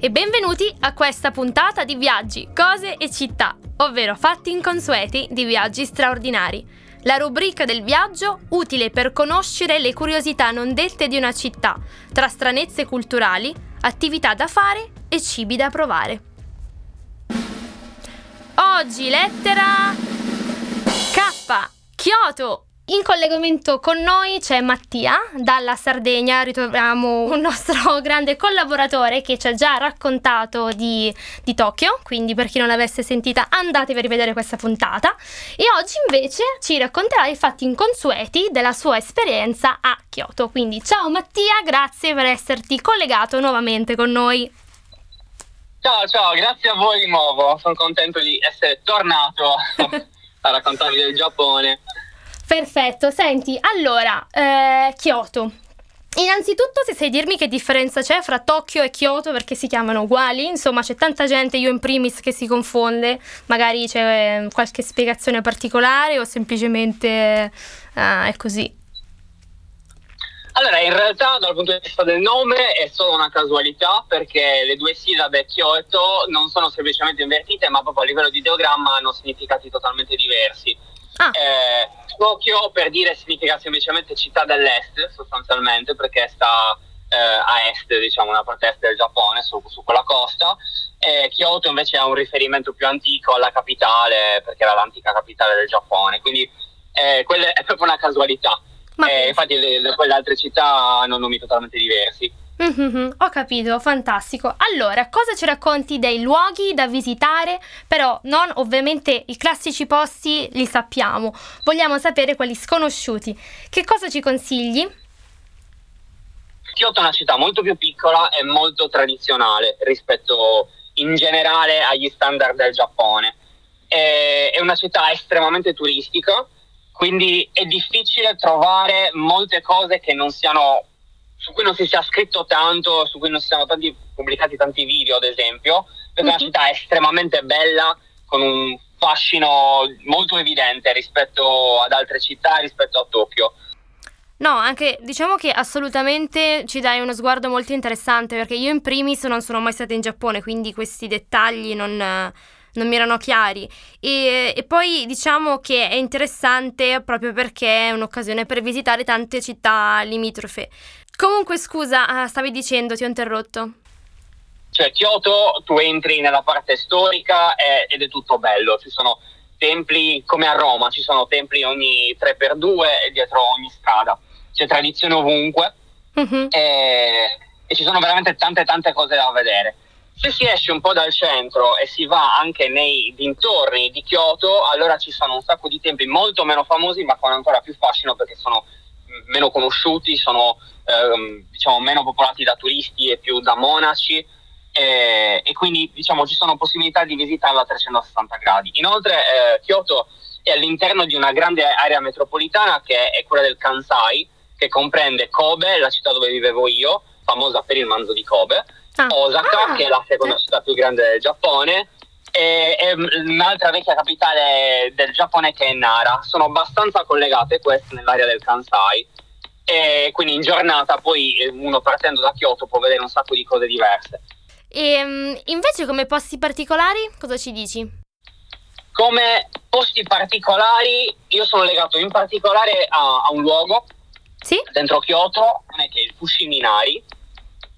e benvenuti a questa puntata di Viaggi, cose e città, ovvero fatti inconsueti di viaggi straordinari. La rubrica del viaggio utile per conoscere le curiosità non dette di una città, tra stranezze culturali, attività da fare e cibi da provare. Oggi lettera K. Kyoto, in collegamento con noi c'è Mattia dalla Sardegna, ritroviamo un nostro grande collaboratore che ci ha già raccontato di, di, Tokyo, quindi per chi non l'avesse sentita andatevi a rivedere questa puntata e oggi invece ci racconterà i fatti inconsueti della sua esperienza a Kyoto. Quindi ciao Mattia, grazie per esserti collegato nuovamente con noi. Ciao, ciao, grazie a voi di nuovo, sono contento di essere tornato a raccontarvi del Giappone. Perfetto, senti, allora, eh, Kyoto. Innanzitutto, se sai dirmi che differenza c'è fra Tokyo e Kyoto perché si chiamano uguali, insomma c'è tanta gente, io in primis, che si confonde, magari c'è eh, qualche spiegazione particolare o semplicemente eh, è così. Allora, in realtà dal punto di vista del nome è solo una casualità perché le due sillabe Kyoto non sono semplicemente invertite, ma proprio a livello di ideogramma hanno significati totalmente diversi. Ah. Eh, Tokyo per dire significa semplicemente città dell'est sostanzialmente perché sta eh, a est, diciamo, una parte est del Giappone, su, su quella costa. E Kyoto invece ha un riferimento più antico alla capitale perché era l'antica capitale del Giappone, quindi eh, quella è proprio una casualità. Eh, infatti le, le, poi le altre città hanno nomi totalmente diversi. Mm-hmm, ho capito, fantastico. Allora, cosa ci racconti dei luoghi da visitare? Però non ovviamente i classici posti li sappiamo, vogliamo sapere quelli sconosciuti. Che cosa ci consigli? Kyoto è una città molto più piccola e molto tradizionale rispetto in generale agli standard del Giappone. È una città estremamente turistica, quindi è difficile trovare molte cose che non siano su cui non si sia scritto tanto, su cui non si siano tanti, pubblicati tanti video, ad esempio, perché mm-hmm. la città è estremamente bella, con un fascino molto evidente rispetto ad altre città, rispetto a Tokyo. No, anche diciamo che assolutamente ci dai uno sguardo molto interessante perché io in primis non sono mai stata in Giappone, quindi questi dettagli non, non mi erano chiari. E, e, poi diciamo che è interessante proprio perché è un'occasione per visitare tante città limitrofe. Comunque, scusa, ah, stavi dicendo, ti ho interrotto. Cioè, Kyoto, tu entri nella parte storica e, ed è tutto bello. Ci sono templi come a Roma, ci sono templi ogni 3x2 e dietro ogni strada. C'è tradizione ovunque uh-huh. e, e ci sono veramente tante tante cose da vedere. Se si esce un po' dal centro e si va anche nei dintorni di Kyoto, allora ci sono un sacco di templi molto meno famosi, ma con ancora più fascino perché sono meno conosciuti, sono ehm, diciamo, meno popolati da turisti e più da monaci e, e, quindi diciamo, ci sono possibilità di visitarla a 360 gradi. Inoltre eh, Kyoto è all'interno di una grande area metropolitana che è quella del Kansai, che comprende Kobe, la città dove vivevo io, famosa per il manzo di Kobe, ah. Osaka, ah. che è la seconda città più grande del Giappone, e, e, un'altra vecchia capitale del Giappone che è Nara. Sono abbastanza collegate queste nell'area del Kansai e quindi in giornata poi eh, uno partendo da Kyoto può vedere un sacco di cose diverse. E ehm, invece come posti particolari cosa ci dici? Come posti particolari io sono legato in particolare a, a un luogo sì? dentro Kyoto che è il Fushiminari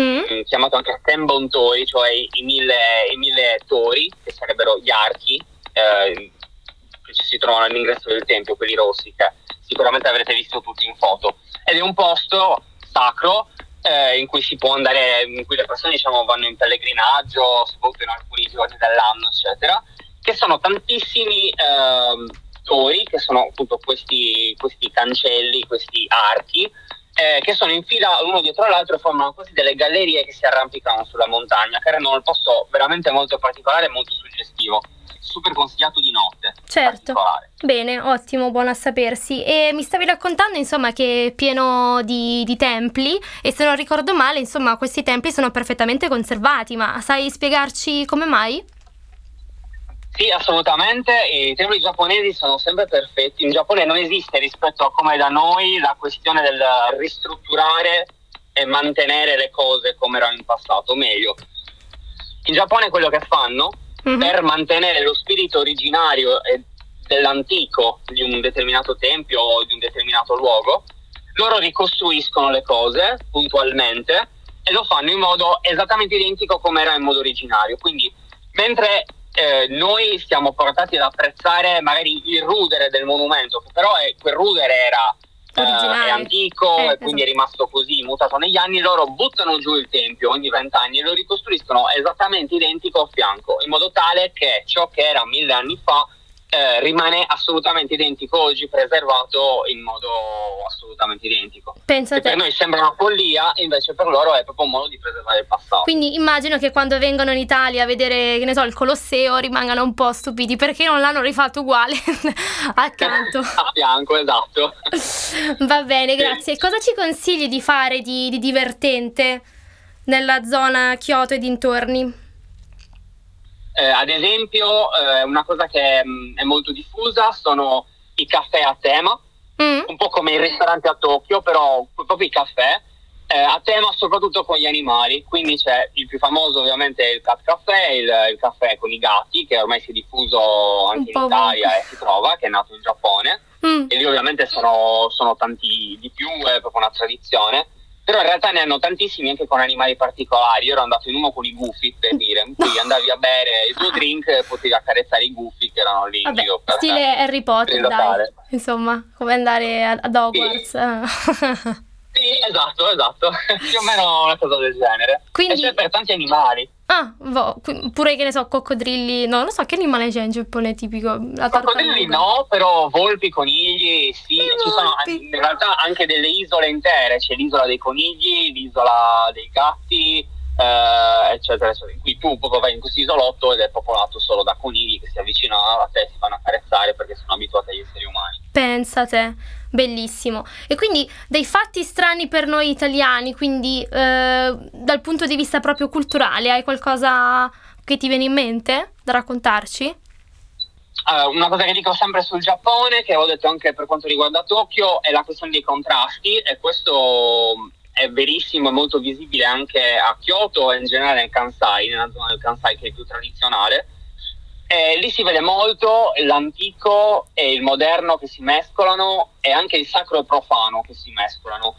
mm. Eh, chiamato anche Tenbon Tori, cioè i, mille, i, mille, tori, che sarebbero gli archi eh, che si trovano all'ingresso del tempio, quelli rossi, che sicuramente avrete visto tutti in foto. Ed è un posto sacro eh, in cui si può andare, in cui le persone diciamo, vanno in pellegrinaggio, soprattutto in alcuni giorni dell'anno, eccetera, che sono tantissimi eh, tori, che sono appunto questi, questi cancelli, questi archi, eh, che sono in fila uno dietro l'altro e formano quasi delle gallerie che si arrampicano sulla montagna, che rendono il posto veramente molto particolare e molto suggestivo. Super consigliato di notte. Certo. Bene, ottimo, buono a sapersi. E mi stavi raccontando, insomma, che è pieno di, di templi e se non ricordo male, insomma, questi templi sono perfettamente conservati, ma sai spiegarci come mai? Sì, assolutamente. I templi giapponesi sono sempre perfetti. In Giappone non esiste rispetto a come da noi la questione del ristrutturare e mantenere le cose come erano in passato, meglio. In Giappone quello che fanno mm-hmm. per mantenere lo spirito originario dell'antico di un determinato tempio o di un determinato luogo, loro ricostruiscono le cose puntualmente e lo fanno in modo esattamente identico come era in modo originario. Quindi mentre eh, noi siamo portati ad apprezzare magari il rudere del monumento, che però è, quel rudere era eh, è antico eh, e quindi esatto. è rimasto così, mutato negli anni, loro buttano giù il tempio ogni vent'anni e lo ricostruiscono esattamente identico a fianco, in modo tale che ciò che era mille anni fa eh, rimane assolutamente identico oggi, preservato in modo assolutamente identico. Penso per noi sembra una follia, invece per loro è proprio un modo di preservare il passato. Quindi immagino che quando vengono in Italia a vedere, che ne so, il Colosseo rimangano un po' stupiti perché non l'hanno rifatto uguale accanto. a fianco, esatto. Va bene, grazie. Cosa ci consigli di fare di, di divertente nella zona Kyoto e dintorni? Eh, ad esempio, eh, una cosa che mh, mm, è molto diffusa sono i caffè a tema, mm. un po' come i ristoranti a Tokyo, però proprio i caffè eh, a tema soprattutto con gli animali. Quindi c'è il più famoso ovviamente il cat caffè, il, il caffè con i gatti, che ormai si è diffuso anche in Italia e si trova, che è nato in Giappone. Mm. E lì ovviamente sono, sono tanti di più, è proprio una tradizione però in realtà ne hanno tantissimi anche con animali particolari. Io ero andato in uno con i gufi per dire, in cui andavi a bere il tuo drink e potevi accarezzare i gufi che erano lì. Vabbè, stile Harry Potter, dai. Insomma, come andare ad Hogwarts. Sì. Sì, esatto, esatto, più o meno una cosa del genere. Quindi... E c'è per tanti animali. Ah, boh, pure che ne so, coccodrilli, no, non so che animale c'è in Giappone tipico. La coccodrilli no, però volpi, conigli, sì, I ci volpi. sono in realtà anche delle isole intere, c'è l'isola dei conigli, l'isola dei gatti, eh, eccetera, eccetera. In cui tu proprio vai in questo isolotto ed è popolato solo da conigli che si avvicinano a te e si fanno accarezzare perché sono abituati agli esseri umani. Pensate bellissimo. E quindi dei fatti strani per noi italiani, quindi eh, dal punto di vista proprio culturale, hai qualcosa che ti viene in mente da raccontarci? Uh, una cosa che dico sempre sul Giappone, che ho detto anche per quanto riguarda Tokyo, è la questione dei contrasti e questo è verissimo e molto visibile anche a Kyoto e in generale nel Kansai, nella zona del Kansai che è più tradizionale eh, lì si vede molto l'antico e il moderno che si mescolano e anche il sacro e profano che si mescolano.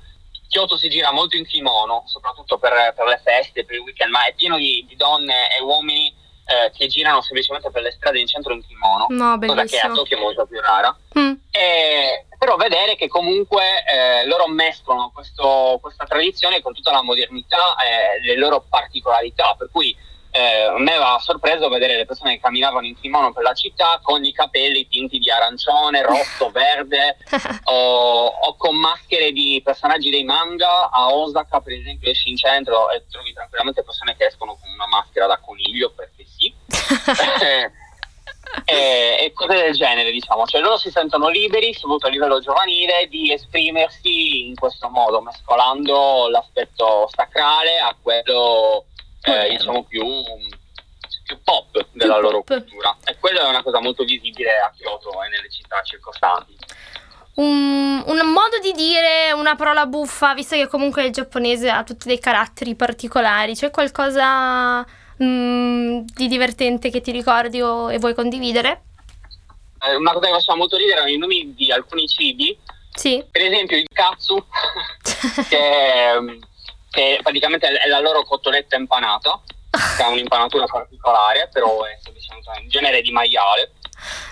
Kyoto si gira molto in kimono, soprattutto per, per le feste, per il weekend, ma è pieno di, di donne e uomini eh, che girano semplicemente per le strade in centro in kimono, no, cosa che a Tokyo è molto più rara. Mm. E, però vedere che comunque eh, loro mescolano questo, questa tradizione con tutta la modernità e le loro particolarità, per cui eh, a me aveva sorpreso vedere le persone che camminavano in kimono per la città con i capelli tinti di arancione, rosso, verde o, o, con maschere di personaggi dei manga. A Osaka, per esempio, esci in centro e trovi tranquillamente persone che escono con una maschera da coniglio perché sì. e, e, cose del genere, diciamo. Cioè loro si sentono liberi, soprattutto a livello giovanile, di esprimersi in questo modo, mescolando l'aspetto sacrale a quello eh, diciamo più, più, pop della più loro pop. cultura. E quella è una cosa molto visibile a Kyoto e nelle città circostanti. Un, un, modo di dire una parola buffa, visto che comunque il giapponese ha tutti dei caratteri particolari, c'è qualcosa mm, di divertente che ti ricordi o, e vuoi condividere? Eh, una cosa che faceva molto ridere erano i nomi di alcuni cibi. Sì. Per esempio il katsu, che mm, che praticamente è la loro cotoletta impanata, che ha un'impanatura particolare, però è semplicemente un genere di maiale.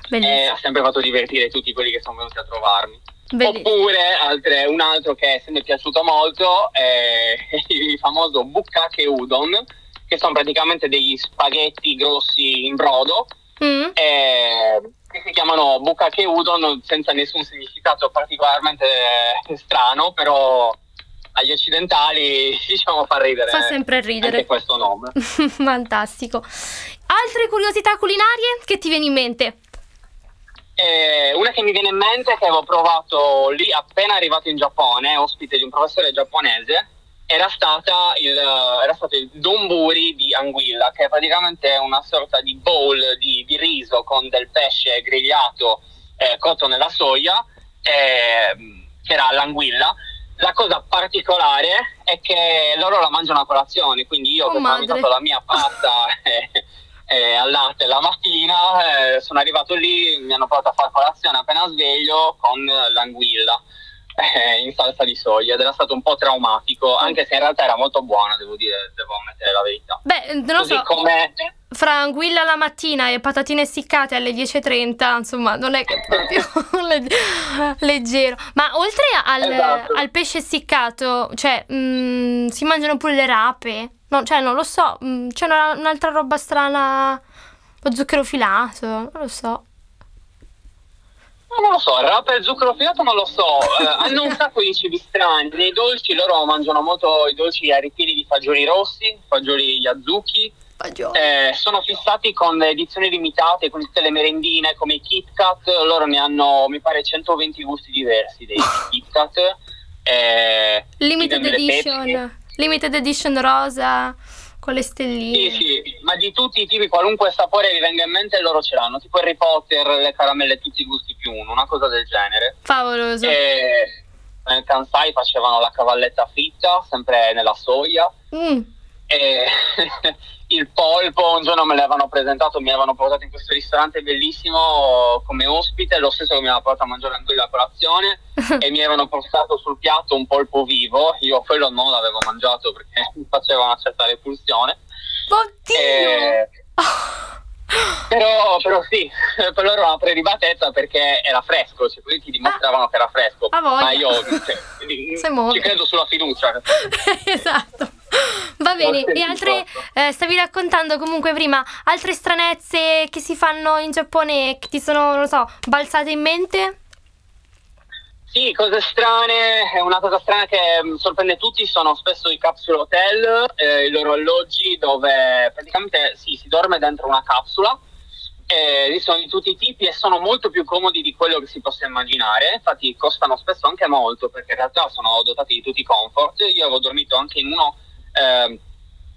Bellissimo. E ha sempre fatto divertire tutti quelli che sono venuti a trovarmi. Bellissimo. Oppure altre, un altro che mi è piaciuto molto è il famoso bukkake udon, che sono praticamente degli spaghetti grossi in brodo, mm. e, che si chiamano bukkake udon senza nessun significato particolarmente strano, però agli occidentali diciamo fa ridere. Fa sempre ridere. Anche questo nome. Fantastico. Altre curiosità culinarie che ti viene in mente? Eh, una che mi viene in mente che avevo provato lì appena arrivato in Giappone, ospite di un professore giapponese, era, stata il, era stato il donburi di anguilla, che è praticamente una sorta di bowl di, di riso con del pesce grigliato eh, cotto nella soia, eh, che era l'anguilla la cosa particolare è che loro la mangiano a colazione, quindi io Oh, che ho mangiato la mia pasta e, e al latte la mattina, eh, sono arrivato lì, mi hanno portato a fare colazione appena sveglio con l'anguilla eh, in salsa di soia ed era stato un po' traumatico, anche se in realtà era molto buona, devo dire, devo ammettere la verità. Beh, non lo Così so, come fra anguilla la mattina e patatine essiccate alle 10.30, insomma, non è proprio le- leggero. Ma oltre al, Esatto. al pesce essiccato, cioè, mm, si mangiano pure le rape? No, cioè, non lo so, mm, c'è una- un'altra roba strana, lo zucchero filato, non lo so. No, non lo so, il rap e zucchero filato non lo so, eh, hanno un sacco di cibi strani, nei dolci loro mangiano molto i dolci arricchiti di fagioli rossi, fagioli yazuki, eh, sono fissati con le edizioni limitate, con tutte le merendine come i Kit Kat, loro ne hanno mi pare 120 gusti diversi dei Kit Kat. Eh, Limited edition, Pepsi. limited edition rosa con le stelline. Sì, sì, ma di tutti i tipi, qualunque sapore vi venga in mente, loro ce l'hanno. Tipo Harry Potter, le caramelle, tutti i gusti più uno, una cosa del genere. Favoloso. E nel Kansai facevano la cavalletta fritta, sempre nella soia. Mm. E il polpo, un giorno me l'avevano presentato, mi avevano portato in questo ristorante bellissimo come ospite, lo stesso che mi aveva portato a mangiare anche la colazione e mi avevano portato sul piatto un polpo vivo, io quello non l'avevo mangiato perché mi faceva una certa repulsione. Oddio! Eh, però, però sì, per loro era una prelibatezza perché era fresco, cioè, quelli ti dimostravano che era fresco. Ah. Ma io cioè, ci credo sulla fiducia. esatto. Va bene, e altre, eh, stavi raccontando comunque prima altre stranezze che si fanno in Giappone che ti sono, non lo so, balzate in mente? Sì, cose strane, eh, una cosa strana che mm, sorprende tutti sono spesso i capsule hotel, eh, i loro alloggi dove praticamente sì, si dorme dentro una capsula, eh, lì sono di tutti i tipi e sono molto più comodi di quello che si possa immaginare, infatti costano spesso anche molto perché in realtà sono dotati di tutti i comfort, io avevo dormito anche in uno, ehm,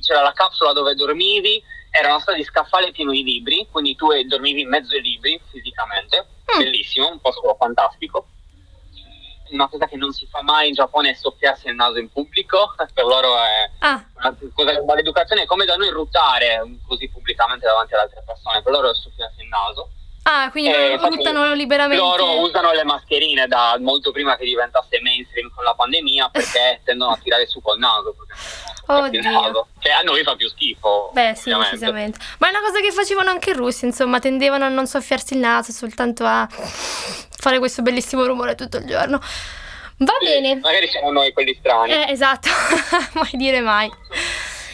c'era la capsula dove dormivi, era una storia di scaffale pieno di libri, quindi tu eh, dormivi in mezzo ai libri fisicamente, Mm. bellissimo, un posto fantastico una cosa che non si fa mai in Giappone è soffiarsi il naso in pubblico, per loro è Ah, una cosa maleducazione, è come da noi ruttare così pubblicamente davanti ad altre persone, per loro è soffiarsi il naso. ah quindi Eh, buttano liberamente. Loro usano le mascherine da molto prima che diventasse mainstream con la pandemia perché tendono a tirare su col naso. Oddio. naso. Che a noi fa più schifo. Beh, sì, decisamente. Ma è una cosa che facevano anche i russi, insomma, tendevano a non soffiarsi il naso, soltanto a fare questo bellissimo rumore tutto il giorno. Va Sì, bene. Magari siamo noi quelli strani. Eh, esatto, mai dire mai.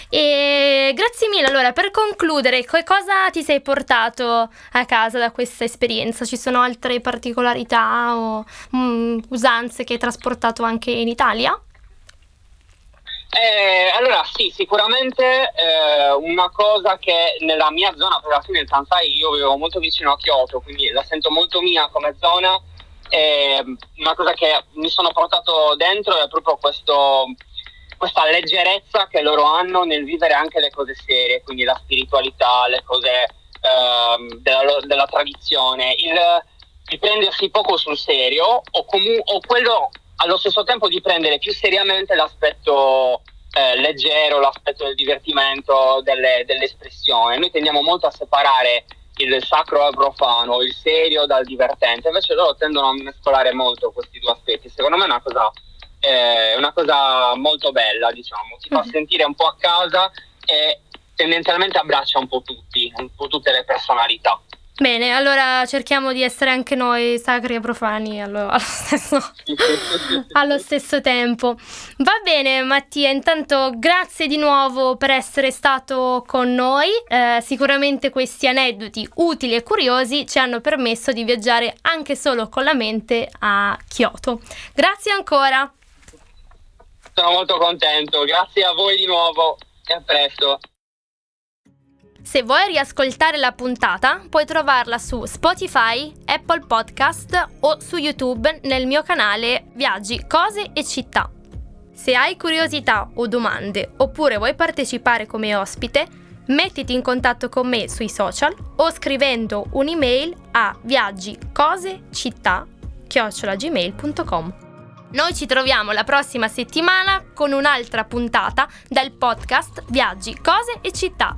E grazie mille. Allora, per concludere, che cosa ti sei portato a casa da questa esperienza? Ci sono altre particolarità o mm, usanze che hai trasportato anche in Italia? Eh, allora sì, sicuramente eh, una cosa che nella mia zona, per alla fine il Kansai io vivo molto vicino a Kyoto, quindi la sento molto mia come zona, e una cosa che mi sono portato dentro è proprio questo, questa leggerezza che loro hanno nel vivere anche le cose serie, quindi la spiritualità, le cose ehm, della, della tradizione, il, il prendersi poco sul serio o, comu- o quello allo stesso tempo di prendere più seriamente l'aspetto eh, leggero, l'aspetto del divertimento, delle, dell'espressione. Noi tendiamo molto a separare il sacro dal profano, il serio dal divertente, invece loro tendono a mescolare molto questi due aspetti. Secondo me è una cosa, eh, una cosa molto bella, diciamo, ti fa Mhm. sentire un po' a casa e tendenzialmente abbraccia un po' tutti, un po' tutte le personalità. Bene, allora cerchiamo di essere anche noi sacri e profani allo, allo stesso, allo stesso tempo. Va bene, Mattia, intanto grazie di nuovo per essere stato con noi. Eh, sicuramente questi aneddoti utili e curiosi ci hanno permesso di viaggiare anche solo con la mente a Kyoto. Grazie ancora. Sono molto contento, grazie a voi di nuovo e a presto. Se vuoi riascoltare la puntata, puoi trovarla su Spotify, Apple Podcast o su YouTube nel mio canale Viaggi, Cose e Città. Se hai curiosità o domande oppure vuoi partecipare come ospite, mettiti in contatto con me sui social o scrivendo un'email a viaggicosecittà@gmail.com. Noi ci troviamo la prossima settimana con un'altra puntata del podcast Viaggi, cose e città.